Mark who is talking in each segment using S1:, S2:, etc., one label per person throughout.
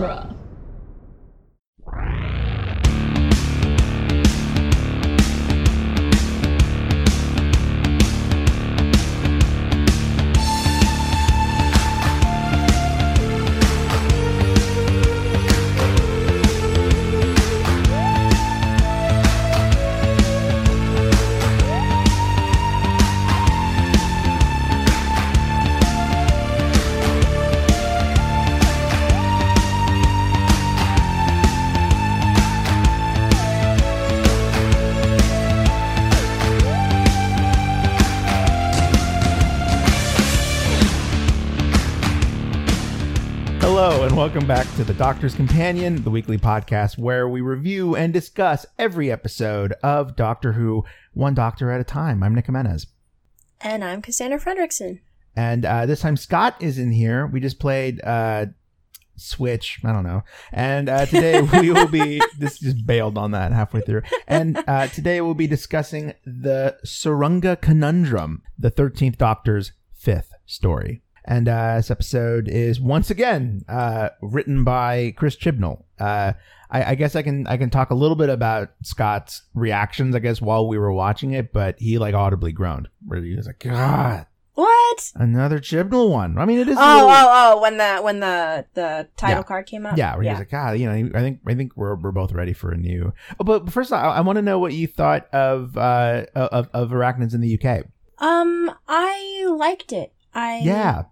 S1: genre.
S2: Welcome back to The Doctor's Companion, the weekly podcast where we review and discuss every episode of Doctor Who, one doctor at a time. I'm Nick Jimenez.
S3: And I'm Cassandra Fredrickson.
S2: And uh, this time Scott is in here. We just played uh, Switch. I don't know. And uh, today we will be, this just bailed on that halfway through. And uh, today we'll be discussing the Tsuranga Conundrum, the 13th Doctor's fifth story. And uh, this episode is once again uh, written by Chris Chibnall. Uh, I, I guess I can I can talk a little bit about Scott's reactions. I guess while we were watching it, but he like audibly groaned. Where he was like, "God,
S3: What?
S2: another Chibnall one." I mean, it is.
S3: Oh,
S2: little-
S3: oh, oh! When the when the the title
S2: Yeah.
S3: card came out.
S2: Yeah, where he was like, God, you know, I think I think we're we're both ready for a new. Oh, but first, I, I want to know what you thought of uh of of arachnids in the UK.
S3: um, I liked it. I
S2: Yeah,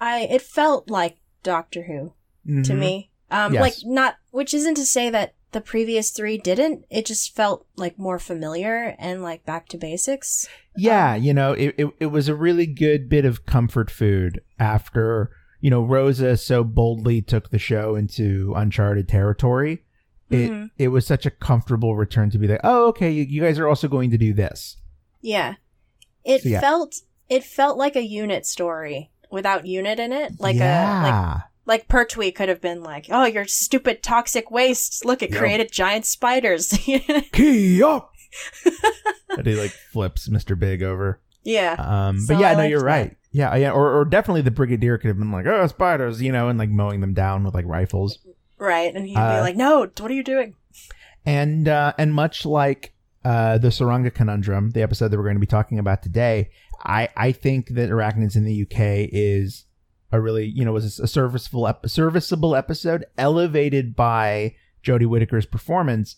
S3: I it felt like Doctor Who to
S2: Mhm.
S3: me. Um,
S2: Yes.
S3: like not, which isn't to say that the previous three didn't. It just felt like more familiar and like back to basics.
S2: Yeah, you know, it, it it was a really good bit of comfort food after you know Rosa so boldly took the show into uncharted territory. It
S3: Mhm.
S2: it was such a comfortable return to be like, oh, okay, you, you guys are also going to do this.
S3: Yeah, it
S2: So, yeah.
S3: felt it felt like a unit story without unit in it. Like a like
S2: yeah,
S3: like Pertwee could have been like, "Oh, your stupid toxic waste! Look, it
S2: Yeah.
S3: created giant spiders."
S2: key up. and he like flips Mister Big over.
S3: yeah,
S2: Um,
S3: So
S2: but yeah,
S3: I
S2: no, you're
S3: that.
S2: right. Yeah, yeah, or, or definitely the brigadier could have been like, "Oh, spiders," you know, and like mowing them down with like rifles.
S3: right. And he'd
S2: Uh,
S3: be like, "No, what are you doing?"
S2: And uh, and much like uh, the Tsuranga Conundrum, the episode that we're going to be talking about today, I I think that Arachnids in the UK is a really you know was a serviceable ep- serviceable episode, elevated by Jodie Whittaker's performance.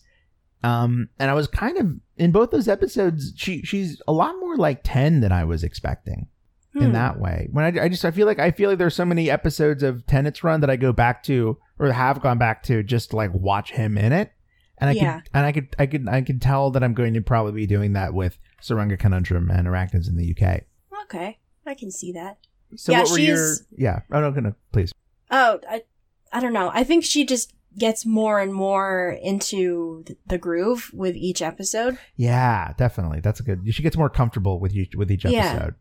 S2: Um, and I was kind of in both those episodes, she she's a lot more like ten than I was expecting. in
S3: Hmm.
S2: that way. When I, I just I feel like I feel like there's so many episodes of Tennant's run that I go back to or have gone back to just like watch him in it, and I
S3: Yeah.
S2: could and I could I could I could tell that I'm going to probably be doing that with Tsuranga Conundrum and Arachnids in the UK.
S3: Okay, I can see that.
S2: So
S3: Yeah,
S2: what were your
S3: she's-
S2: yeah? Oh no, no, please.
S3: Oh, I, I don't know. I think she just gets more and more into the groove with each episode.
S2: Yeah, definitely. That's a good. She gets more comfortable with each with each
S3: Yeah.
S2: episode.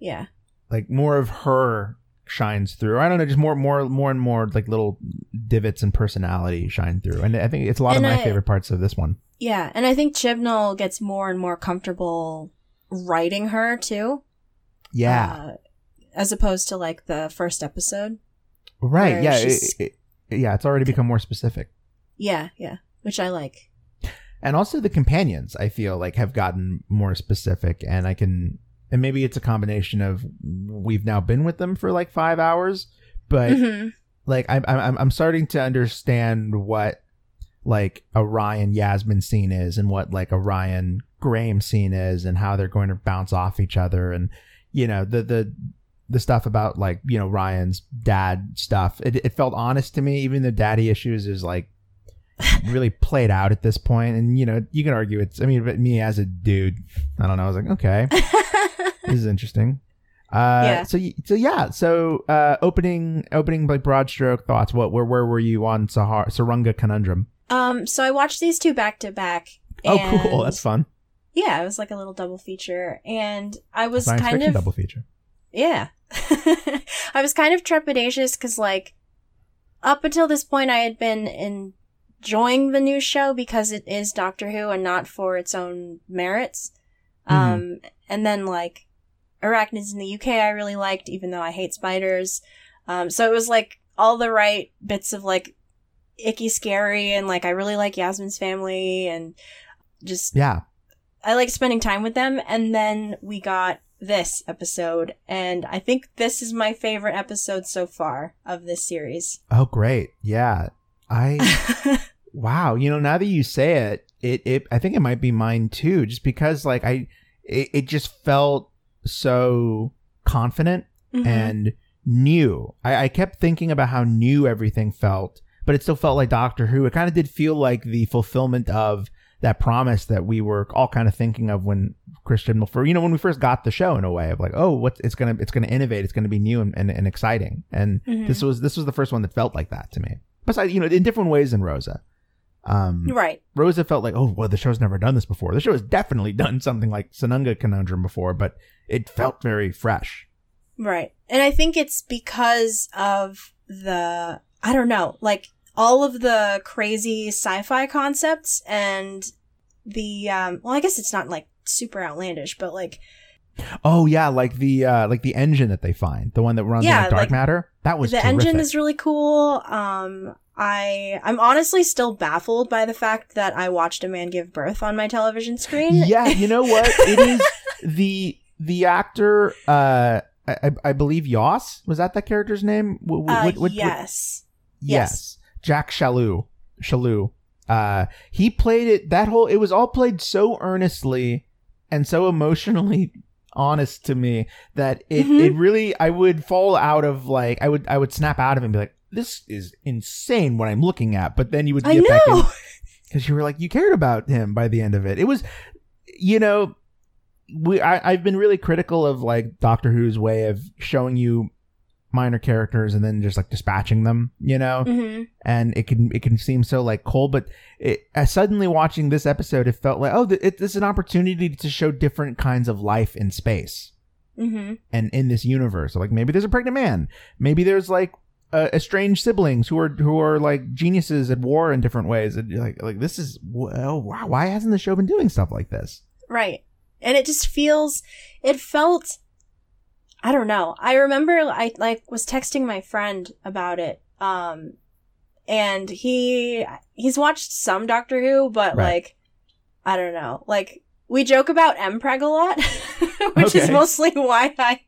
S3: Yeah,
S2: Like more of her shines through. I don't know, just more more more and more like little divots and personality shine through. And I think it's a lot
S3: And
S2: of my
S3: I-
S2: favorite parts of this one.
S3: yeah, and I think Chibnall gets more and more comfortable writing her too.
S2: Yeah.
S3: uh, as opposed to like the first episode.
S2: Right. Yeah. It, it- yeah. It's already become more specific.
S3: Yeah, yeah, which I like.
S2: And also the companions, I feel like have gotten more specific and I can, and maybe it's a combination of we've now been with them for like five hours, but
S3: Mhm.
S2: like I'm, I'm, I'm starting to understand what like a Ryan Yasmin scene is and what like a Ryan Graham scene is and how they're going to bounce off each other. And, you know, the, the, the stuff about like, you know, Ryan's dad stuff, it, it felt honest to me, even though daddy issues is like, really played out at this point and you know you can argue it's i mean but me as a dude i don't know i was like okay this is interesting uh
S3: Yeah.
S2: so so yeah so uh opening opening like broad stroke thoughts what where where were you on Sahar Tsuranga conundrum
S3: um, so I watched these two back to back.
S2: oh cool that's fun
S3: Yeah, it was like a little double feature, and I was
S2: science
S3: kind of
S2: double feature
S3: yeah. I was kind of trepidatious because like up until this point I had been enjoying the new show because it is Doctor Who and not for its own merits. Um, and then like Arachnids in the UK I really liked, even though I hate spiders. Um, so it was like all the right bits of like icky scary and like I really like Yasmin's family and just
S2: Yeah.
S3: I like spending time with them and then we got this episode and I think this is my favorite episode so far of this series.
S2: Oh, great. Yeah. I wow. You know, now that you say it, it it I think it might be mine too. Just because like I, it, it just felt so confident
S3: Mhm.
S2: and new. I, I kept thinking about how new everything felt, but it still felt like Doctor Who. It kind of did feel like the fulfillment of that promise that we were all kind of thinking of when Christian for you know when we first got the show in a way of like oh what it's gonna it's gonna innovate it's gonna be new and, and, and exciting and
S3: Mhm.
S2: this was this was the first one that felt like that to me besides you know in different ways than Rosa um
S3: right.
S2: Rosa felt like, oh, well, the show's never done this before. The show has definitely done something like Tsuranga Conundrum before, but it felt very fresh.
S3: Right. And I think it's because of the, I don't know, like all of the crazy sci-fi concepts and the, um, well, I guess it's not like super outlandish, but like,
S2: Oh yeah, like the uh like the engine that they find, the one that runs on
S3: Yeah,
S2: like dark
S3: like,
S2: matter. That was
S3: the
S2: terrific.
S3: engine is really cool. Um, I, I'm honestly still baffled by the fact that I watched a man give birth on my television screen.
S2: yeah, you know what? It is the the actor. uh I, I- believe Yoss was that that character's name? Wh- wh-
S3: Uh, yes.
S2: Yes. Jack Shalloo. Shalloo. Uh he played it that whole it was all played so earnestly and so emotionally honest to me that it,
S3: Mhm.
S2: it really I would fall out of like I would I would snap out of it and be like, this is insane what I'm looking at. But then you would get back in because you were like you cared about him by the end of it. It was you know we I, I've been really critical of like Doctor Who's way of showing you minor characters and then just like dispatching them, you know?
S3: hmm
S2: and it can it can seem so like cold but it uh, suddenly watching this episode it felt like oh th- it, this is an opportunity to show different kinds of life in space
S3: hmm
S2: and in this universe like maybe there's a pregnant man maybe there's like uh, estranged siblings who are who are like geniuses at war in different ways and you're like like this is well wow why hasn't the show been doing stuff like this
S3: Right. And it just feels, it felt, I don't know. I remember I like was texting my friend about it. Um, and he, he's watched some Doctor Who, but
S2: Right.
S3: like, I don't know. Like, we joke about Mpreg a lot, which is mostly why I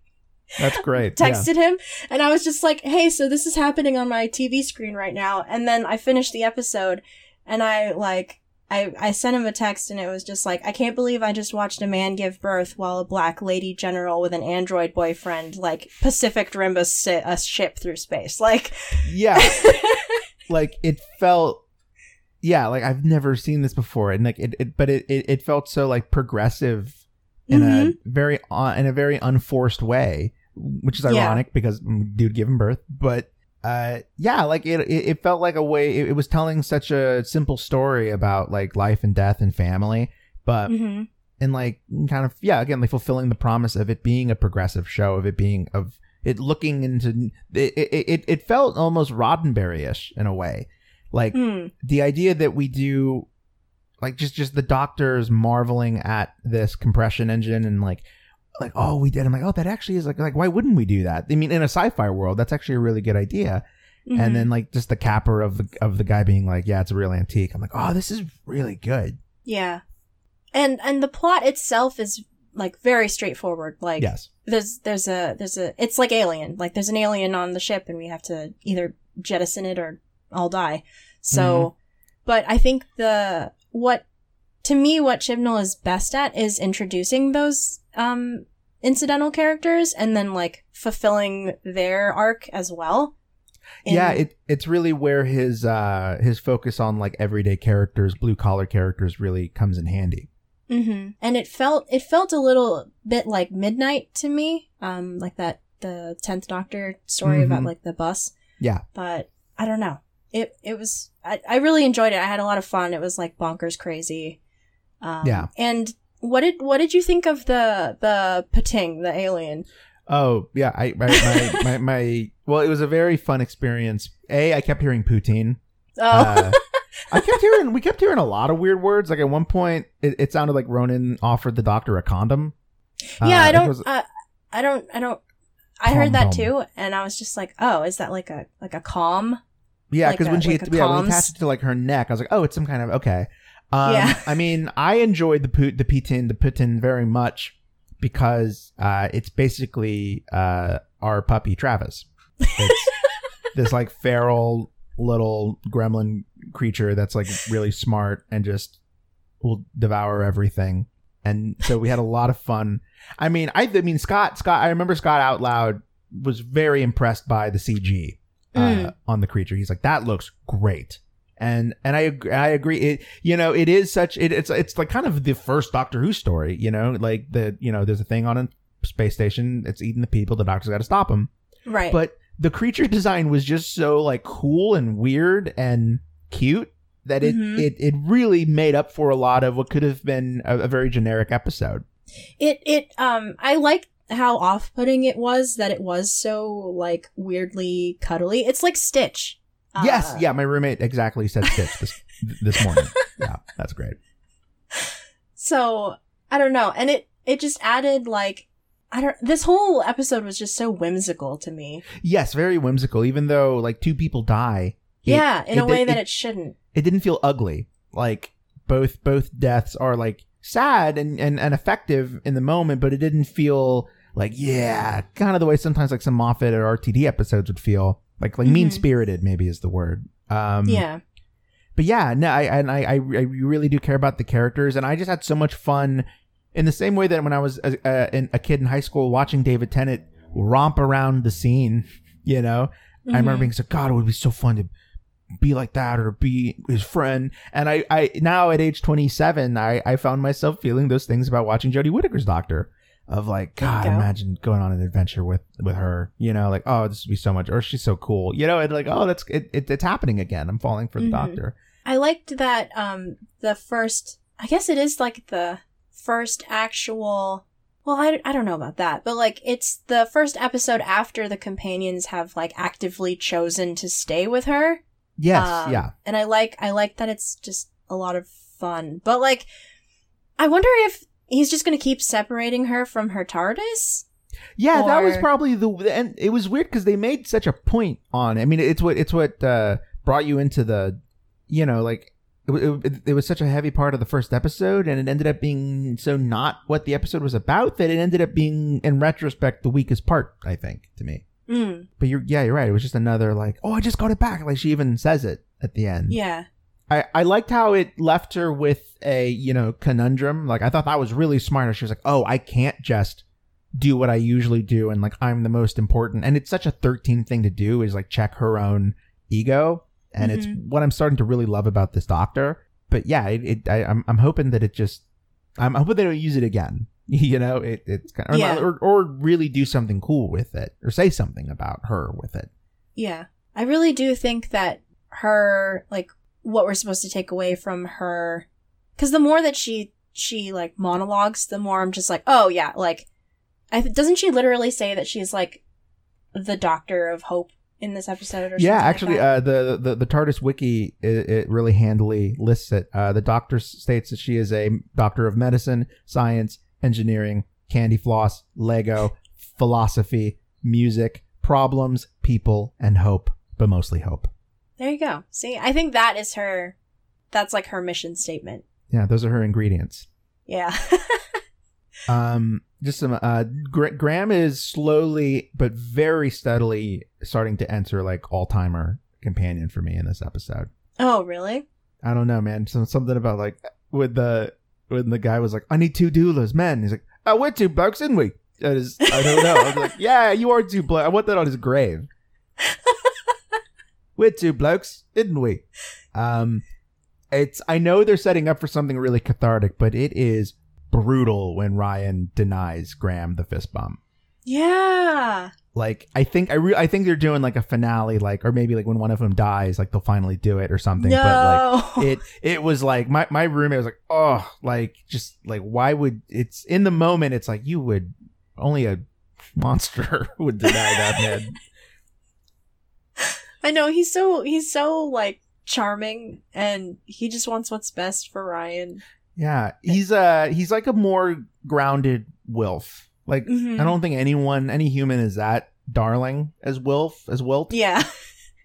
S2: that's great yeah.
S3: texted him and I was just like, "Hey, so this is happening on my TV screen right now." And then I finished the episode and I like I I sent him a text and it was just like, "I can't believe I just watched a man give birth while a black lady general with an android boyfriend like Pacific rimmed a, a ship through space." Like
S2: yeah like it felt yeah like i've never seen this before and like it, it but it, it it felt so like progressive in
S3: Mhm.
S2: a very uh, in a very unforced way which is
S3: Yeah.
S2: ironic because mm, dude giving birth but uh yeah like it it, felt like a way it, it was telling such a simple story about like life and death and family but
S3: Mhm.
S2: and like kind of yeah again like fulfilling the promise of it being a progressive show of it being of it looking into it it, it, felt almost roddenberry-ish in a way like
S3: Hmm.
S2: the idea that we do like just just the doctors marveling at this compression engine and like like oh we did. I'm like oh that actually is like like why wouldn't we do that? I mean in a sci-fi world that's actually a really good idea.
S3: Mhm.
S2: and then like just the capper of the of the guy being like yeah it's a real antique. I'm like oh this is really good.
S3: Yeah. And and the plot itself is like very straightforward. Like
S2: yes.
S3: there's there's a there's a it's like alien. Like there's an alien on the ship and we have to either jettison it or all die. So but i think the what to me what chibnall is best at is introducing those um incidental characters and then like fulfilling their arc as well
S2: yeah it it's really where his uh his focus on like everyday characters blue collar characters really comes in handy
S3: Mm-hmm. And it felt it felt a little bit like Midnight to me, um, like that the tenth Doctor story about
S2: Mhm.
S3: like the bus.
S2: Yeah.
S3: But I don't know. It it was I, I really enjoyed it. I had a lot of fun. It was like bonkers crazy. Um,
S2: Yeah.
S3: And what did what did you think of the the P'Ting the alien?
S2: oh yeah i my, my, my, my well it was a very fun experience a i kept hearing poutine
S3: Oh,
S2: Uh, I kept hearing we kept hearing a lot of weird words. Like at one point, it, it sounded like Ronan offered the doctor a condom.
S3: yeah.
S2: Uh,
S3: I don't.
S2: was-
S3: uh, I don't. I don't. I heard that too, and I was just like, "Oh, is that like a like a calm?"
S2: Yeah, because
S3: a-
S2: when she
S3: like
S2: yeah, when attached it to like her neck, I was like, oh, it's some kind of okay. Um,
S3: Yeah.
S2: I mean, I enjoyed the Pu- the Putin the Putin very much because uh, it's basically uh, our puppy Travis. It's this like feral little gremlin creature that's like really smart and just will devour everything. And so we had a lot of fun. I mean, I, I mean Scott Scott. I remember Scott out loud was very impressed by the CG uh,
S3: Mm.
S2: on the creature. He's like, that looks great. And and I I agree. It you know it is such it, it's it's like kind of the first Doctor Who story. You know, like the you know there's a thing on a space station. It's eating the people. The Doctor's got to stop them.
S3: Right.
S2: But the creature design was just so like cool and weird and cute that it
S3: Mhm.
S2: it it really made up for a lot of what could have been a, a very generic episode.
S3: it it um I like how off-putting it was that it was so like weirdly cuddly. It's like Stitch. Uh,
S2: yes, yeah, my roommate exactly said Stitch this this morning. Yeah, that's great.
S3: So I don't know, and it it just added like I don't. This whole episode was just so whimsical to me.
S2: Yes, very whimsical. Even though like two people die, it-
S3: yeah, in
S2: it-
S3: a way
S2: it-
S3: that it shouldn't.
S2: it didn't feel ugly. Like both both deaths are like sad and, and, and effective in the moment, but it didn't feel like yeah, kind of the way sometimes like some Moffat or RTD episodes would feel. Like like
S3: Mhm.
S2: mean spirited maybe is the word. Um,
S3: yeah.
S2: but yeah, no, I and I, I I really do care about the characters, and I just had so much fun in the same way that when I was a, a, in- a kid in high school watching David Tennant romp around the scene. You know, I remember
S3: Mhm.
S2: being so God, it would be so fun to be like that or be his friend. And I, I now at age 27, I, I found myself feeling those things about watching Jodie Whittaker's Doctor. Of like, God,
S3: go.
S2: imagine going on an adventure with with her. You know, like, oh, this would be so much, or she's so cool. You know, and like, oh, that's it, it, it's happening again. I'm falling for the
S3: Mhm.
S2: Doctor.
S3: I liked that um the first I guess it is like the first actual well I, I don't know about that but like it's the first episode after the companions have like actively chosen to stay with her
S2: Yes,
S3: Um,
S2: yeah.
S3: and I like I like that it's just a lot of fun but like I wonder if he's just gonna keep separating her from her TARDIS
S2: Yeah, that was probably the and it was weird because they made such a point on. I mean, it's what it's what uh, brought you into the, you know, like it, it, it was such a heavy part of the first episode, and it ended up being so not what the episode was about that it ended up being, in retrospect, the weakest part. I think to me.
S3: mm,
S2: But you're yeah, you're right. It was just another like, oh, I just got it back. Like she even says it at the end.
S3: yeah
S2: I, I liked how it left her with a you know conundrum. Like I thought that was really smart. She was like, "Oh, I can't just do what I usually do, and like I'm the most important." And it's such a thirteen thing to do is like check her own ego, and it's
S3: Mhm.
S2: what I'm starting to really love about this doctor. But yeah, it, it I, I'm I'm hoping that it just I'm hoping they don't use it again. You know, it it's kind of,
S3: Yeah.
S2: or or really do something cool with it, or say something about her with it.
S3: Yeah. I really do think that her like what we're supposed to take away from her. Cuz the more that she she like monologues, the more I'm just like, "Oh yeah, like I th- doesn't she literally say that she's like the doctor of hope in this episode or
S2: yeah
S3: something like
S2: actually
S3: that?
S2: uh, the, the the tardis wiki it, it really handily lists it. Uh, the doctor states that she is a doctor of medicine science engineering candy floss lego philosophy music problems people and hope but mostly hope
S3: There you go. See, I think that is her that's like her mission statement.
S2: yeah those are her ingredients
S3: Yeah.
S2: um just some uh Gra- graham is slowly but very steadily starting to enter like all-timer companion for me in this episode
S3: oh, really?
S2: I don't know, man. Some something about like with the when the guy was like, "I need two doulas, men." He's like, "Oh, we're two blokes, didn't we?" I, just, I don't know. I was like, "Yeah, you are two blokes." I want that on his grave. we're two blokes, didn't we? Um, it's. I know they're setting up for something really cathartic, but it is brutal when Ryan denies Graham the fist bump.
S3: Yeah.
S2: Like I think I re- I think they're doing like a finale, like or maybe like when one of them dies, like they'll finally do it or something. But like
S3: no.
S2: it it was like my my roommate was like oh like just like why would it's in the moment it's like you would only a monster would deny that man
S3: I know he's so he's so like charming and he just wants what's best for Ryan.
S2: yeah he's uh he's like a more grounded wilf Like
S3: Mhm.
S2: I don't think anyone, any human, is that darling as Wilf as Wilt.
S3: Yeah.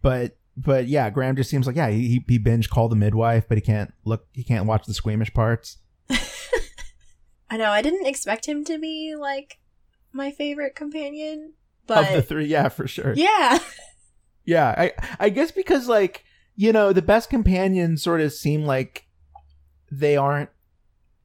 S2: But but yeah, Graham just seems like yeah he he binge called the midwife, but he can't look he can't watch the squeamish parts.
S3: I know. I didn't expect him to be like my favorite companion, but
S2: of the three, yeah, for sure.
S3: yeah.
S2: Yeah, I I guess because like you know the best companions sort of seem like they aren't.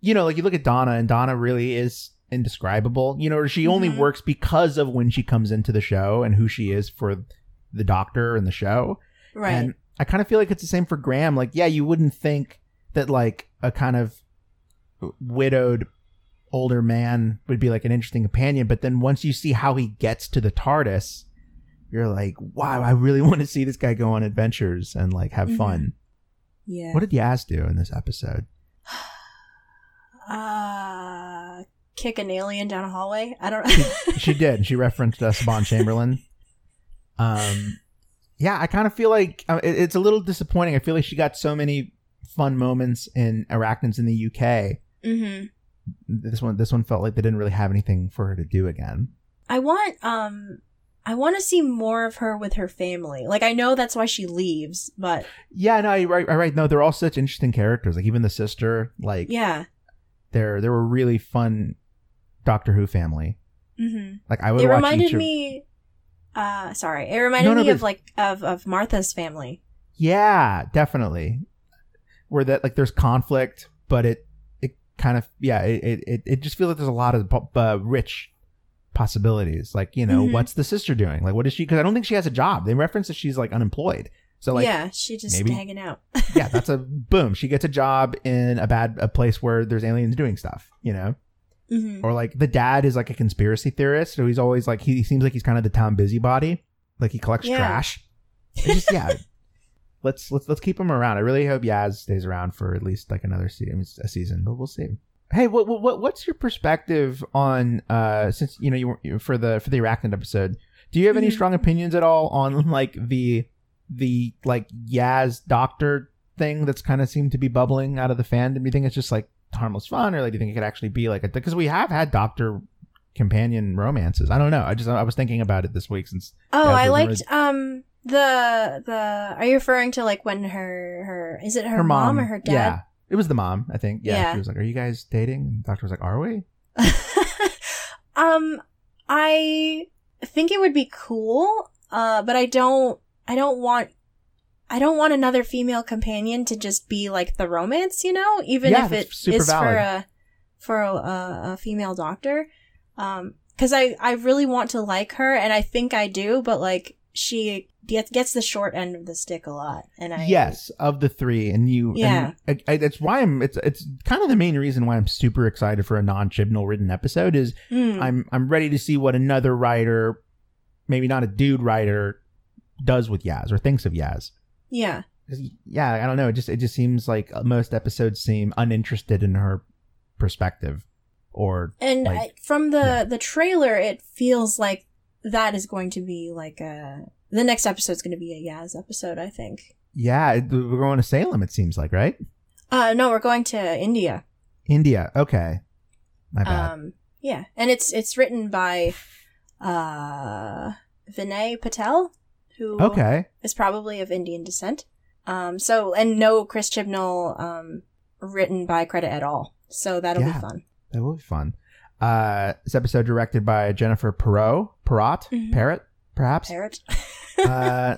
S2: You know, like you look at Donna, and Donna really is indescribable. You know, or she only
S3: Mhm.
S2: works because of when she comes into the show and who she is for the Doctor and the show.
S3: Right.
S2: And I kind of feel like it's the same for Graham. Like, yeah, you wouldn't think that like a kind of widowed older man would be like an interesting companion, but then once you see how he gets to the TARDIS, you're like, wow, I really want to see this guy go on adventures and like have
S3: Mhm.
S2: fun.
S3: yeah.
S2: What did Yaz do in this episode?
S3: uh kick an alien down a hallway? I don't
S2: She did. She referenced uh, Saban Chamberlain. Um, yeah, I kind of feel like uh, it, it's a little disappointing. I feel like she got so many fun moments in Arachnids in the UK.
S3: hmm
S2: This one, this one felt like they didn't really have anything for her to do again.
S3: I want um I want to see more of her with her family. Like I know that's why she leaves, but
S2: Yeah, no, you're right. Right. No, they're all such interesting characters. Like even the sister, like
S3: yeah.
S2: they're they were really fun Doctor Who family.
S3: hmm
S2: Like I would
S3: It reminded
S2: each of-
S3: me uh sorry. It reminded
S2: No, no,
S3: me
S2: but-
S3: of like of of Martha's family.
S2: Yeah, definitely. Where that like there's conflict, but it it kind of yeah it it it, it just feels like there's a lot of uh, rich possibilities. Like you know
S3: Mhm.
S2: what's the sister doing? Like what is she? Because I don't think she has a job. They reference that she's like unemployed. So like
S3: yeah, she just
S2: maybe-
S3: hanging out.
S2: yeah, that's a boom. She gets a job in a bad a place where there's aliens doing stuff. You know.
S3: hmm
S2: or like the dad is like a conspiracy theorist so he's always like he, seems like he's kind of the town busybody like he collects
S3: Yeah.
S2: trash just yeah let's let's let's keep him around i really hope yaz stays around for at least like another season a season but we'll see hey what what what's your perspective on uh since you know you were for the for the arachnid episode do you have any
S3: Mhm.
S2: strong opinions at all on like the the like yaz doctor thing that's kind of seemed to be bubbling out of the fandom? Do you think it's just like harmless fun or like do you think it could actually be like a because we have had doctor companion romances. I don't know. I just i was thinking about it this week since
S3: Oh,
S2: Yeah,
S3: I liked um the the are you referring to like when her her is it her, mom, or her dad?
S2: yeah it was the mom i think yeah,
S3: Yeah.
S2: she was like are you guys dating and the doctor was like are we
S3: um I think it would be cool, uh but I don't I don't want I don't want another female companion to just be like the romance, you know, even
S2: Yeah,
S3: if it
S2: is
S3: is for a for a, a, a female doctor. Um cuz I I really want to like her and I think I do, but like she gets gets the short end of the stick a lot and I
S2: yes of the three and you
S3: Yeah.
S2: and I, I, that's why i'm it's it's kind of the main reason why i'm super excited for a non-chibnall written episode is
S3: Mm,
S2: i'm i'm ready to see what another writer maybe not a dude writer does with yaz or thinks of yaz
S3: yeah
S2: yeah i don't know it just it just seems like most episodes seem uninterested in her perspective or
S3: And
S2: Like,
S3: I, from the
S2: yeah.
S3: the trailer, it feels like that is going to be like a the next episode's going to be a Yaz episode. I think.
S2: yeah we're going to salem it seems like right
S3: Uh, no, we're going to India.
S2: india okay my bad
S3: Um, yeah, and it's it's written by uh Vinay Patel, who is
S2: okay is
S3: probably of Indian descent. Um, so and no Chris Chibnall um written by credit at all. So that'll
S2: Yeah.
S3: be fun.
S2: That will be fun. Uh, this episode directed by Jennifer Perot, Perrot,
S3: Mhm.
S2: Parrot, perhaps.
S3: Parrot.
S2: uh,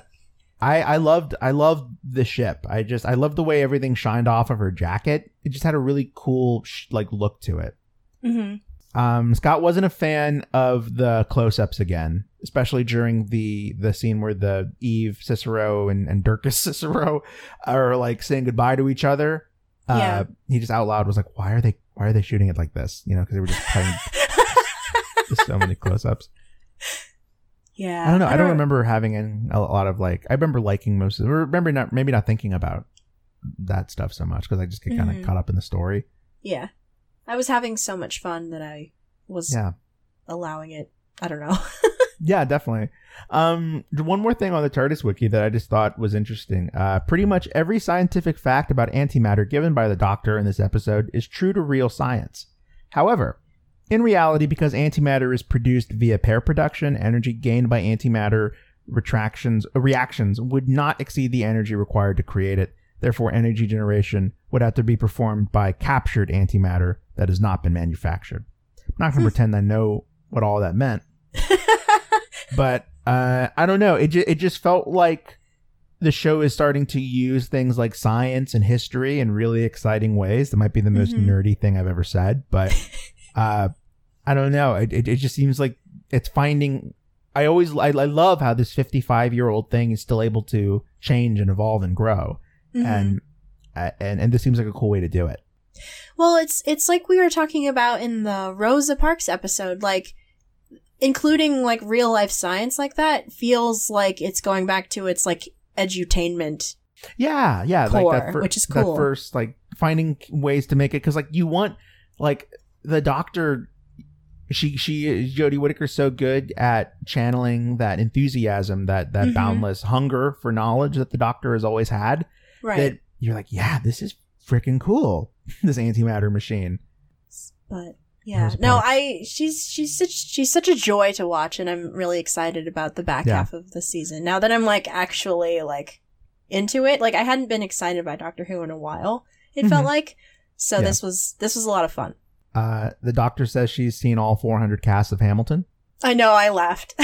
S2: I I loved I loved the ship. I just I loved the way everything shined off of her jacket. It just had a really cool sh- like look to it.
S3: hmm
S2: Um, Scott wasn't a fan of the close-ups again, especially during the the scene where the Eve Cicero and, and Durkas Cicero are like saying goodbye to each other. Uh,
S3: Yeah.
S2: he just out loud was like, "Why are they Why are they shooting it like this?" You know, because they were just cutting so many close-ups.
S3: yeah.
S2: I don't know. I don't remember having an, a lot of like. I remember liking most of. Or remember not maybe not thinking about that stuff so much because I just get kind of
S3: Mhm.
S2: caught up in the story.
S3: Yeah. I was having so much fun that I was
S2: Yeah.
S3: allowing it. I don't know.
S2: Yeah, definitely. Um, one more thing on the TARDIS wiki that I just thought was interesting. Uh, pretty much every scientific fact about antimatter given by the Doctor in this episode is true to real science. However, In reality, because antimatter is produced via pair production, energy gained by antimatter retractions uh, reactions would not exceed the energy required to create it. Therefore, energy generation would have to be performed by captured antimatter that has not been manufactured. I'm not going to pretend I know what all that meant, but uh, I don't know. It ju- it just felt like the show is starting to use things like science and history in really exciting ways. That might be the most
S3: Mhm.
S2: nerdy thing I've ever said, but uh, I don't know. It, it it just seems like it's finding. I always I, I love how this 55 year old thing is still able to change and evolve and grow,
S3: Mhm.
S2: and uh, and and this seems like a cool way to do it.
S3: Well, it's it's like we were talking about in the Rosa Parks episode, like including like real life science like that feels like it's going back to its like edutainment.
S2: Yeah, yeah, like
S3: core,
S2: that fir-
S3: which is
S2: That
S3: cool.
S2: first, like finding ways to make it because, like, you want like the doctor. She she Jodie Whittaker's so good at channeling that enthusiasm, that that
S3: Mhm.
S2: boundless hunger for knowledge that the doctor has always had.
S3: Right.
S2: That you're like, yeah, this is freaking cool. this antimatter machine.
S3: but yeah. No, I she's she's such she's such a joy to watch and I'm really excited about the back
S2: Yeah.
S3: half of the season. Now that I'm like actually like into it. Like I hadn't been excited by Doctor Who in a while. It felt
S2: Mhm.
S3: like. So
S2: Yeah.
S3: this was this was a lot of fun.
S2: Uh, the doctor says she's seen all 400 casts of Hamilton.
S3: I know I laughed.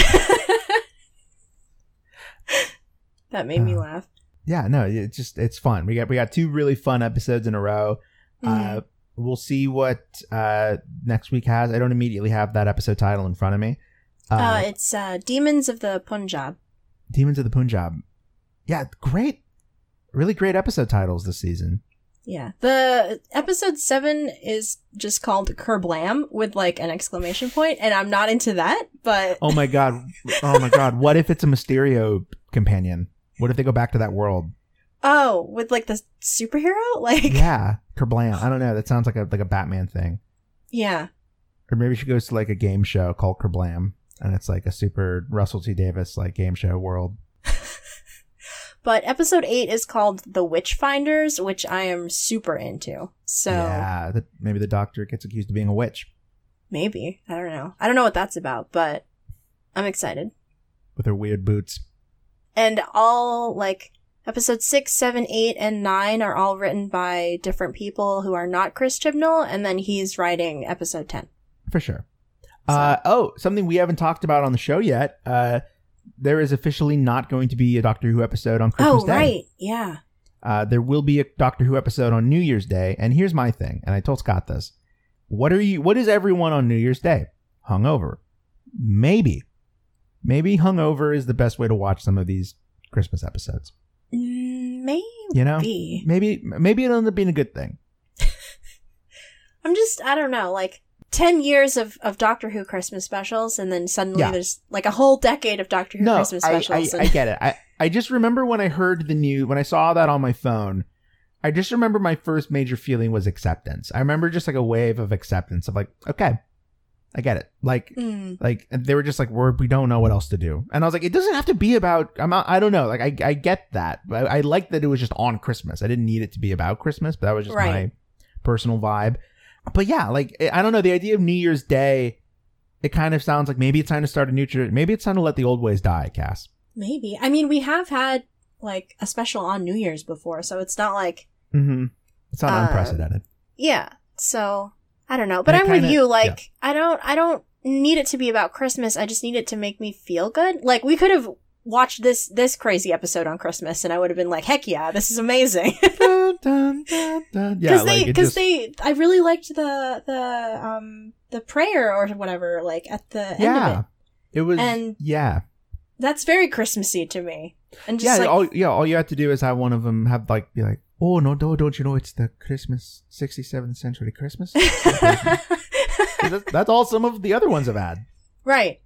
S3: that made me
S2: Uh,
S3: laugh.
S2: Yeah, no, it's just it's fun. We got we got two really fun episodes in a row. Uh, we'll see what uh, next week has. I don't immediately have that episode title in front of me. Uh,
S3: Uh, it's uh, Demons of the Punjab.
S2: Demons of the Punjab. Yeah, great, really great episode titles this season.
S3: Yeah. The episode seven is just called Kerblam with like an exclamation point, and I'm not into that, but
S2: Oh my god, oh my god, what if it's a Mysterio companion? What if they go back to that world?
S3: Oh, with like the superhero? Like yeah.
S2: Kerblam. I don't know. That sounds like a like a Batman thing. Yeah. Or maybe she goes to like a game show called Kerblam, and it's like a super Russell T Davies like game show world.
S3: But episode eight is called The Witchfinders, which I am super into. So
S2: Yeah, that maybe the doctor gets accused of being a witch
S3: maybe. I don't know. I don't know what that's about, but I'm excited.
S2: with her weird boots.
S3: and all like episode six, seven, eight, and nine are all written by different people who are not Chris Chibnall, and then he's writing episode ten.
S2: For sure. Uh, oh, something we haven't talked about on the show yet. Uh, there is officially not going to be a Doctor Who episode on Christmas
S3: oh,
S2: Day.
S3: right, yeah.
S2: Uh, there will be a Doctor Who episode on New Year's Day, and here's my thing. And I told Scott this. What are you? What is everyone on New Year's Day? Hungover? Maybe, maybe hungover is the best way to watch some of these Christmas episodes.
S3: Mm, Maybe.
S2: You know, maybe maybe it'll end up being a good thing.
S3: I'm just, I don't know, like. 10 years of, of Doctor Who Christmas specials, and then suddenly
S2: Yeah.
S3: there's like a whole decade of Doctor Who
S2: no,
S3: Christmas
S2: I, I,
S3: specials.
S2: I get it. I, I just remember when I heard the news, when I saw that on my phone, I just remember my first major feeling was acceptance. I remember just like a wave of acceptance of like, okay, I get it. Like,
S3: Mm,
S2: like they were just like, we're, we don't know what else to do. And I was like, it doesn't have to be about, I'm not, I don't know. Like, I, I get that. I, I like that it was just on Christmas. I didn't need it to be about Christmas, but that was just
S3: Right.
S2: my personal vibe. But yeah, like, I don't know. The idea of New Year's Day, it kind of sounds like maybe it's time to start a new tradition. Maybe it's time to let the old ways die, Cass.
S3: maybe. I mean, we have had like a special on New Year's before, so it's not like
S2: Mm-hmm. It's not
S3: Uh,
S2: unprecedented.
S3: Yeah. So I don't know, but I'm with
S2: kinda-
S3: you. Like I don't, I don't need it to be about Christmas. I just need it to make me feel good. Like we could have watched this this crazy episode on Christmas, and I would have been like, "Heck yeah, this is amazing!"
S2: dun, dun, dun, dun. Yeah,
S3: Because
S2: like
S3: they, because
S2: just,
S3: they, I really liked the the um the prayer or whatever, like at the end
S2: yeah,
S3: of it.
S2: it was,
S3: And-
S2: yeah,
S3: That's very Christmassy to me. And just
S2: yeah.
S3: like,
S2: all yeah, all you have to do is have one of them have like be like, oh no, no, don't you know it's the Christmas, sixty seventh century Christmas. that's, all some of the other ones have had.
S3: right.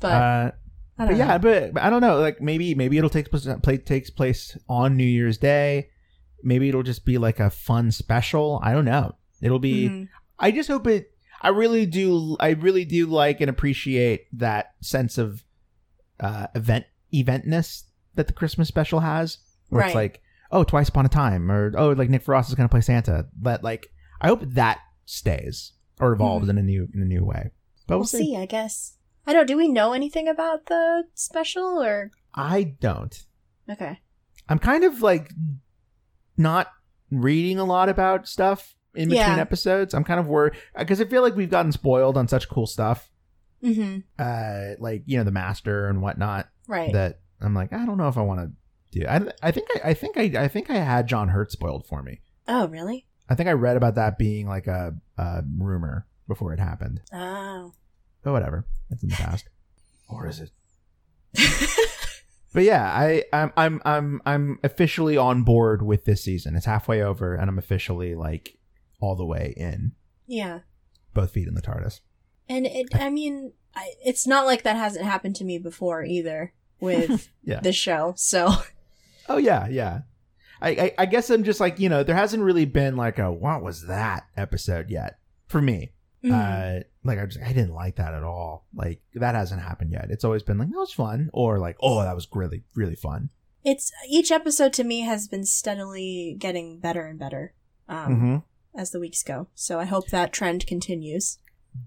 S3: But,
S2: uh, but yeah, but, but I don't know. Like maybe maybe it'll take place takes place on New Year's Day. Maybe it'll just be like a fun special. I don't know. It'll be.
S3: Mhm.
S2: I just hope it. I really do. I really do like and appreciate that sense of uh, event eventness that the Christmas special has, where it's like, oh, twice upon a time, or oh, like Nick Frost is gonna play Santa. But like, I hope that stays. or evolves in a new in a new way. But
S3: we'll, see. I guess. I don't. Do we know anything about the special or?
S2: I don't.
S3: Okay.
S2: I'm kind of like not reading a lot about stuff in between
S3: Yeah.
S2: episodes. I'm kind of worried because I feel like we've gotten spoiled on such cool stuff,
S3: Mm-hmm.
S2: uh, like you know the master and whatnot.
S3: Right.
S2: That I'm like, I don't know if I want to do. I, I think I, I think I I think I had John Hurt spoiled for me.
S3: oh, really?
S2: I think I read about that being like a, a rumor before it happened.
S3: Oh.
S2: But whatever, it's in the past. Or is it? But yeah, I I'm I'm I'm I'm officially on board with this season. It's halfway over, and I'm officially like all the way in,
S3: yeah.
S2: both feet in the TARDIS.
S3: And it, I mean, I, it's not like that hasn't happened to me before either with
S2: Yeah.
S3: the show. So,
S2: Oh yeah, yeah. I, I I guess I'm just like you know there hasn't really been like a what was that episode yet for me.
S3: Mhm.
S2: Uh, like I just I didn't like that at all. Like that hasn't happened yet. It's always been like that was fun or like oh that was really really fun.
S3: it's each episode to me has been steadily getting better and better um,
S2: Mm-hmm.
S3: as the weeks go. So I hope that trend continues.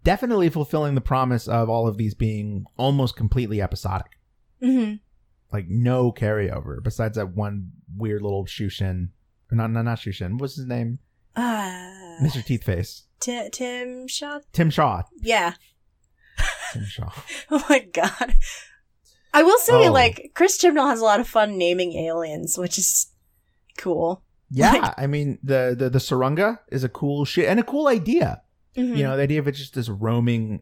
S2: Definitely fulfilling the promise of all of these being almost completely episodic.
S3: hmm
S2: like no carryover besides that one weird little Shushin. Not, not, not Shushin. What's his name?
S3: Uh,
S2: Mr. Teethface.
S3: Ti- Tim Shaw?
S2: Tim Shaw.
S3: Yeah.
S2: Tim Shaw.
S3: Oh my god. I will say,
S2: Oh.
S3: like, Chris Chibnall has a lot of fun naming aliens, which is cool.
S2: Yeah,
S3: Like-
S2: I mean the, the the Tsuranga is a cool shit and a cool idea.
S3: Mhm.
S2: You know, the idea of it just this roaming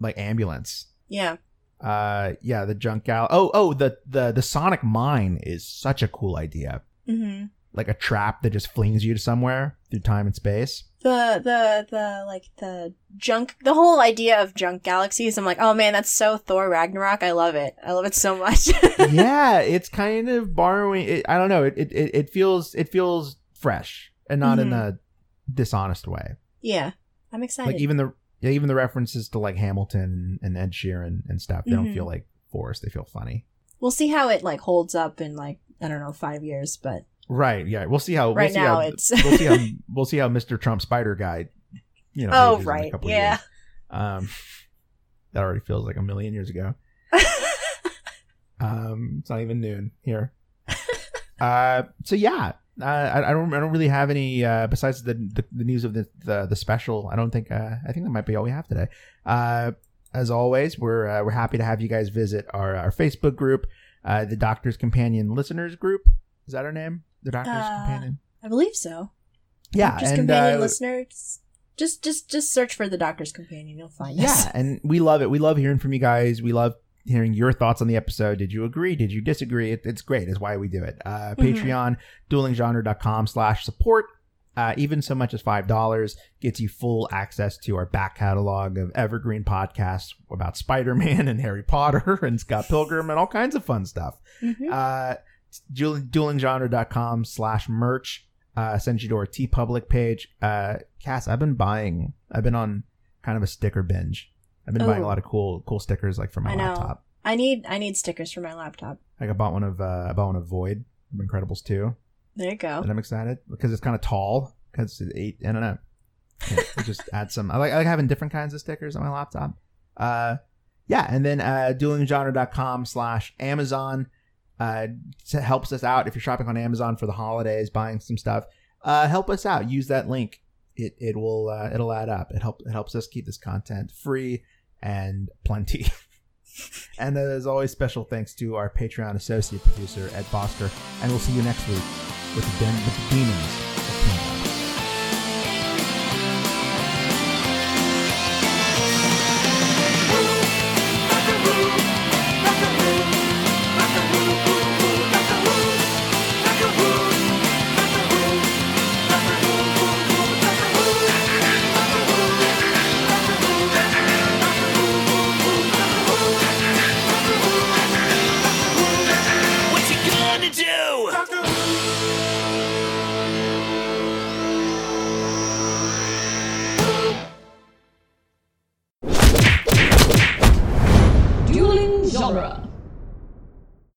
S2: like ambulance.
S3: Yeah.
S2: Uh, yeah, the junk gal. Oh, oh, the the the sonic mine is such a cool idea.
S3: hmm
S2: Like a trap that just flings you to somewhere through time and space.
S3: The, the, the, like, the junk, the whole idea of junk galaxies, I'm like, oh man, that's so Thor Ragnarok. I love it. I love it so much.
S2: yeah, it's kind of borrowing. It, I don't know. It, it it feels it feels fresh and not in
S3: Mhm.
S2: a dishonest way.
S3: yeah. I'm excited.
S2: Like even the yeah, even the references to like Hamilton and Ed Sheeran and stuff, they don't
S3: Mhm.
S2: feel like forced. They feel funny.
S3: we'll see how it, like, holds up in, like, I don't know, five years, but
S2: Right. Yeah. We'll see how.
S3: right
S2: we'll see
S3: now
S2: how,
S3: it's.
S2: we'll see how we'll see how Mr. Trump Spider Guy. You know.
S3: oh,
S2: ages in a
S3: right. Yeah.
S2: Um, that already feels like a million years ago. Um, it's not even noon here. uh, so yeah, uh, I, I don't, I don't really have any uh, besides the, the the news of the the, the special. I don't think, uh, I think that might be all we have today. Uh, as always, we're uh, we're happy to have you guys visit our our Facebook group, uh, the Doctor's Companion Listeners Group. Is that our name? The Doctor's Companion.
S3: I believe so.
S2: Yeah,
S3: Just
S2: and
S3: companion listeners. Just, just, just search for the Doctor's Companion. You'll find
S2: yeah,
S3: us.
S2: and we love it. We love hearing from you guys. We love hearing your thoughts on the episode. Did you agree? Did you disagree? It, it's great. It's why we do it. Uh,
S3: Mhm.
S2: Patreon, duelinggenre.com slash support. Uh, even so much as $5 gets you full access to our back catalog of evergreen podcasts about Spider-Man and Harry Potter and Scott Pilgrim and all kinds of fun stuff.
S3: Mhm.
S2: Uh, duel- duelinggenre.com slash merch. Uh, sends you to our TeePublic page. Uh, Cass, I've been buying, I've been on kind of a sticker binge. I've been buying a
S3: Oh.
S2: lot of cool, cool stickers like for my
S3: I
S2: laptop.
S3: I need, I need stickers for my laptop.
S2: Like I bought one of, uh, I bought one of Voyd from Incredibles 2
S3: There you go.
S2: and I'm excited because it's kind of tall because it's eight, I don't know. Yeah, just add some, I like, I like having different kinds of stickers on my laptop. Uh, yeah. And then, uh, duelinggenre.com slash Amazon, uh, helps us out if you're shopping on Amazon for the holidays, buying some stuff. Uh, help us out. Use that link. It it will uh, it'll add up. It help it helps us keep this content free and plenty. and as always, special thanks to our Patreon associate producer Ed Foster. And we'll see you next week with the den- with the demons.